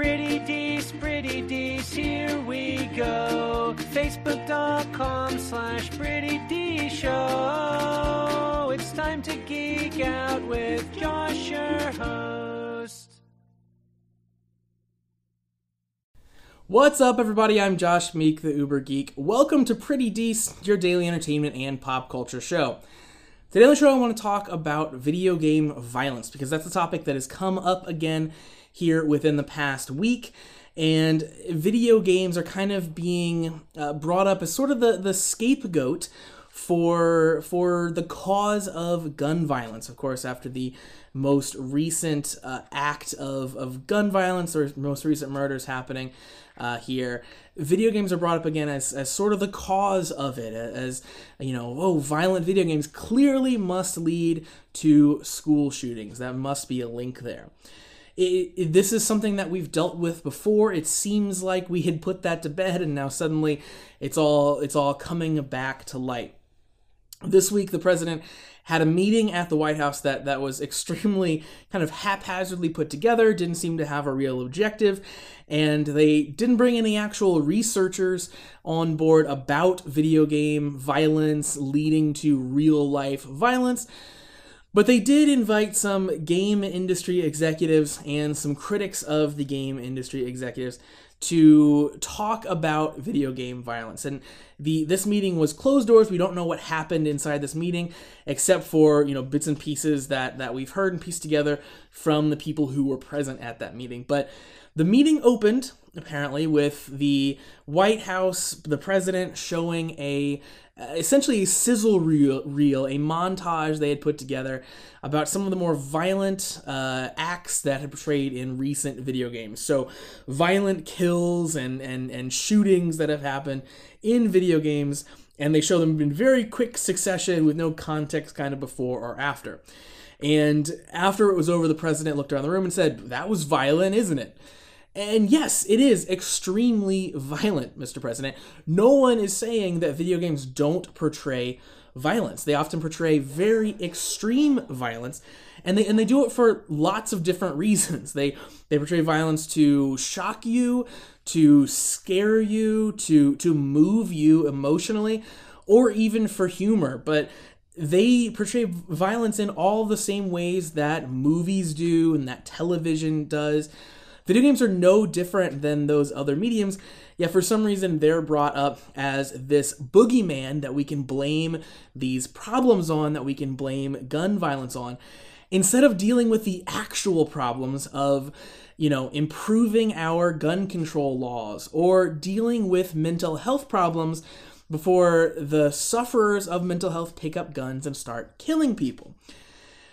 Pretty Dece, Pretty Dece, here we go. Facebook.com slash Pretty D Show. It's time to geek out with Josh, your host. What's up, everybody? I'm Josh Meek, the Uber Geek. Welcome to Pretty Decent, your daily entertainment and pop culture show. Today on the show, I want to talk about video game violence because that's a topic that has come up again here within the past week. And video games are kind of being uh, brought up as sort of the, the scapegoat for for the cause of gun violence. Of course, after the most recent uh, act of, of gun violence or most recent murders happening uh, here, video games are brought up again as, as sort of the cause of it. As, you know, oh, violent video games clearly must lead to school shootings. That must be a link there. It, it, this is something that we've dealt with before. It seems like we had put that to bed, and now suddenly it's all it's all coming back to light. This week, the president had a meeting at the White House that, that was extremely kind of haphazardly put together, didn't seem to have a real objective, and they didn't bring any actual researchers on board about video game violence leading to real life violence. But they did invite some game industry executives and some critics of the game industry executives to talk about video game violence. And the this meeting was closed doors. We don't know what happened inside this meeting, except for you know bits and pieces that that we've heard and pieced together from the people who were present at that meeting. But the meeting opened apparently with the White House, the president showing a uh, essentially a sizzle reel, reel, a montage they had put together about some of the more violent uh, acts that had portrayed in recent video games. So, violent kills and, and, and shootings that have happened in video games, and they show them in very quick succession with no context kind of before or after. And after it was over, the president looked around the room and said, That was violent, isn't it? And yes, it is extremely violent, Mr. President. No one is saying that video games don't portray violence. They often portray very extreme violence, and they and they do it for lots of different reasons. They they portray violence to shock you, to scare you, to to move you emotionally, or even for humor. But they portray violence in all the same ways that movies do and that television does. Video games are no different than those other mediums, yet for some reason they're brought up as this boogeyman that we can blame these problems on, that we can blame gun violence on, instead of dealing with the actual problems of you know, improving our gun control laws or dealing with mental health problems before the sufferers of mental health pick up guns and start killing people.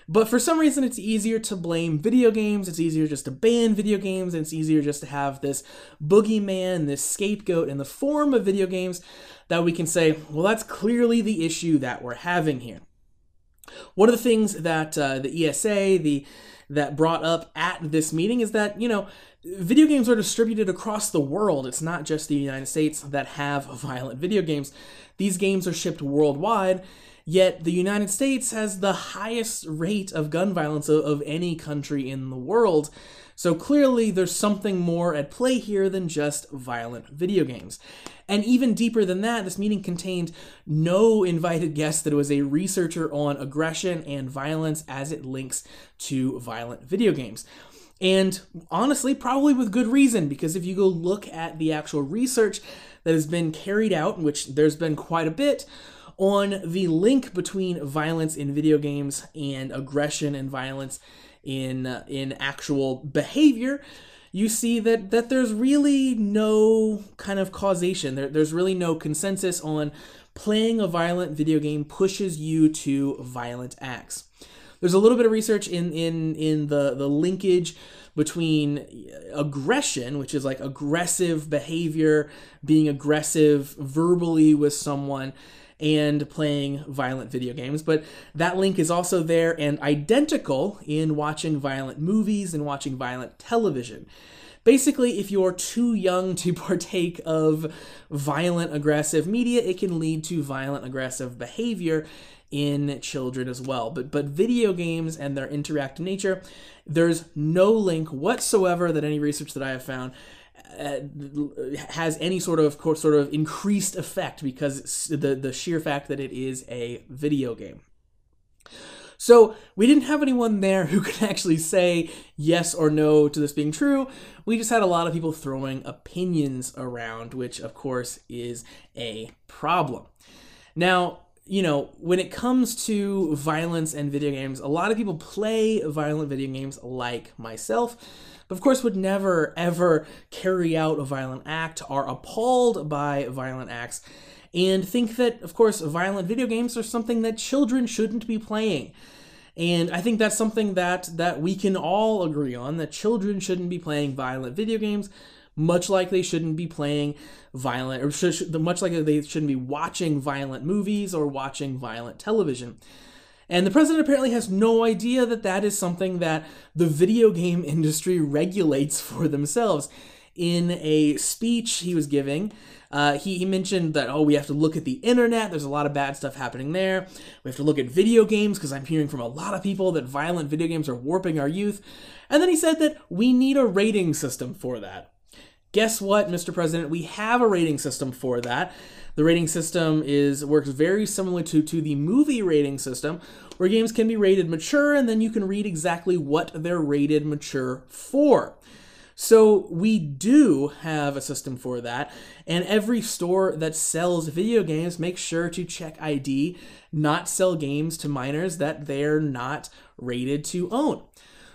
But for some reason, it's easier to blame video games. It's easier just to ban video games. And it's easier just to have this boogeyman, this scapegoat in the form of video games that we can say, well, that's clearly the issue that we're having here. One of the things that uh, the ESA, the that brought up at this meeting is that you know video games are distributed across the world. It's not just the United States that have violent video games. These games are shipped worldwide, Yet the United States has the highest rate of gun violence of, of any country in the world. So clearly, there's something more at play here than just violent video games. And even deeper than that, this meeting contained no invited guest that was a researcher on aggression and violence as it links to violent video games. And honestly, probably with good reason, because if you go look at the actual research that has been carried out, which there's been quite a bit, on the link between violence in video games and aggression and violence in uh, in actual behavior you see that that there's really no kind of causation. There, there's really no consensus on playing a violent video game pushes you to violent acts. There's a little bit of research in in in the the linkage between aggression which is like aggressive behavior being aggressive verbally with someone and playing violent video games. But that link is also there and identical in watching violent movies and watching violent television. Basically, if you're too young to partake of violent, aggressive media, it can lead to violent, aggressive behavior in children as well. But but video games and their interactive nature, there's no link whatsoever that any research that I have found uh, has any sort of sort of increased effect because the the sheer fact that it is a video game. So we didn't have anyone there who could actually say yes or no to this being true. We just had a lot of people throwing opinions around, which of course is a problem. Now, you know, when it comes to violence and video games, a lot of people play violent video games like myself, but of course would never ever carry out a violent act, are appalled by violent acts, and think that, of course, violent video games are something that children shouldn't be playing. And I think that's something that that we can all agree on that children shouldn't be playing violent video games, much like they shouldn't be playing violent or much like they shouldn't be watching violent movies or watching violent television. And the president apparently has no idea that that is something that the video game industry regulates for themselves. In a speech he was giving, uh, he, he mentioned that, oh, we have to look at the internet. There's a lot of bad stuff happening there. We have to look at video games because I'm hearing from a lot of people that violent video games are warping our youth. And then he said that we need a rating system for that. Guess what, Mr. President? We have a rating system for that. The rating system is works very similar to, to the movie rating system, where games can be rated mature, and then you can read exactly what they're rated mature for. So we do have a system for that, and every store that sells video games makes sure to check ID, not sell games to minors that they're not rated to own.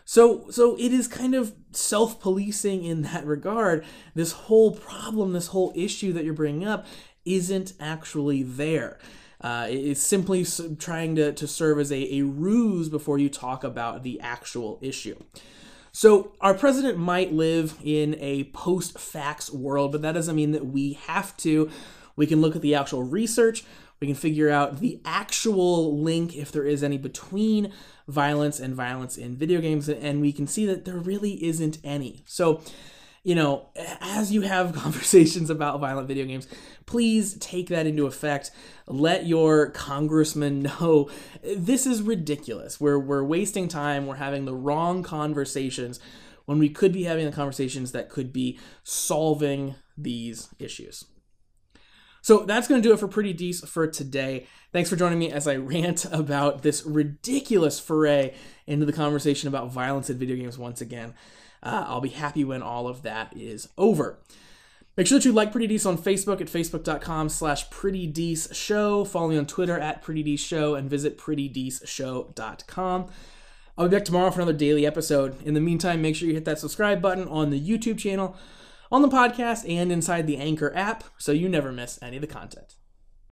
So so it is kind of self-policing in that regard. This whole problem, this whole issue that you're bringing up isn't actually there. Uh, it's simply trying to, to serve as a, a ruse before you talk about the actual issue. So, our president might live in a post facts world, but that doesn't mean that we have to. We can look at the actual research, we can figure out the actual link, if there is any, between violence and violence in video games, and we can see that there really isn't any. So, you know, as you have conversations about violent video games, please take that into effect. Let your congressman know this is ridiculous. We're, we're wasting time. We're having the wrong conversations when we could be having the conversations that could be solving these issues. So that's going to do it for Pretty Dece for today. Thanks for joining me as I rant about this ridiculous foray into the conversation about violence in video games once again. Uh, I'll be happy when all of that is over. Make sure that you like Pretty Dece on Facebook at facebook.com slash Pretty Show. Follow me on Twitter at Pretty Show and visit PrettyDeceShow.com. I'll be back tomorrow for another daily episode. In the meantime, make sure you hit that subscribe button on the YouTube channel, on the podcast, and inside the Anchor app so you never miss any of the content.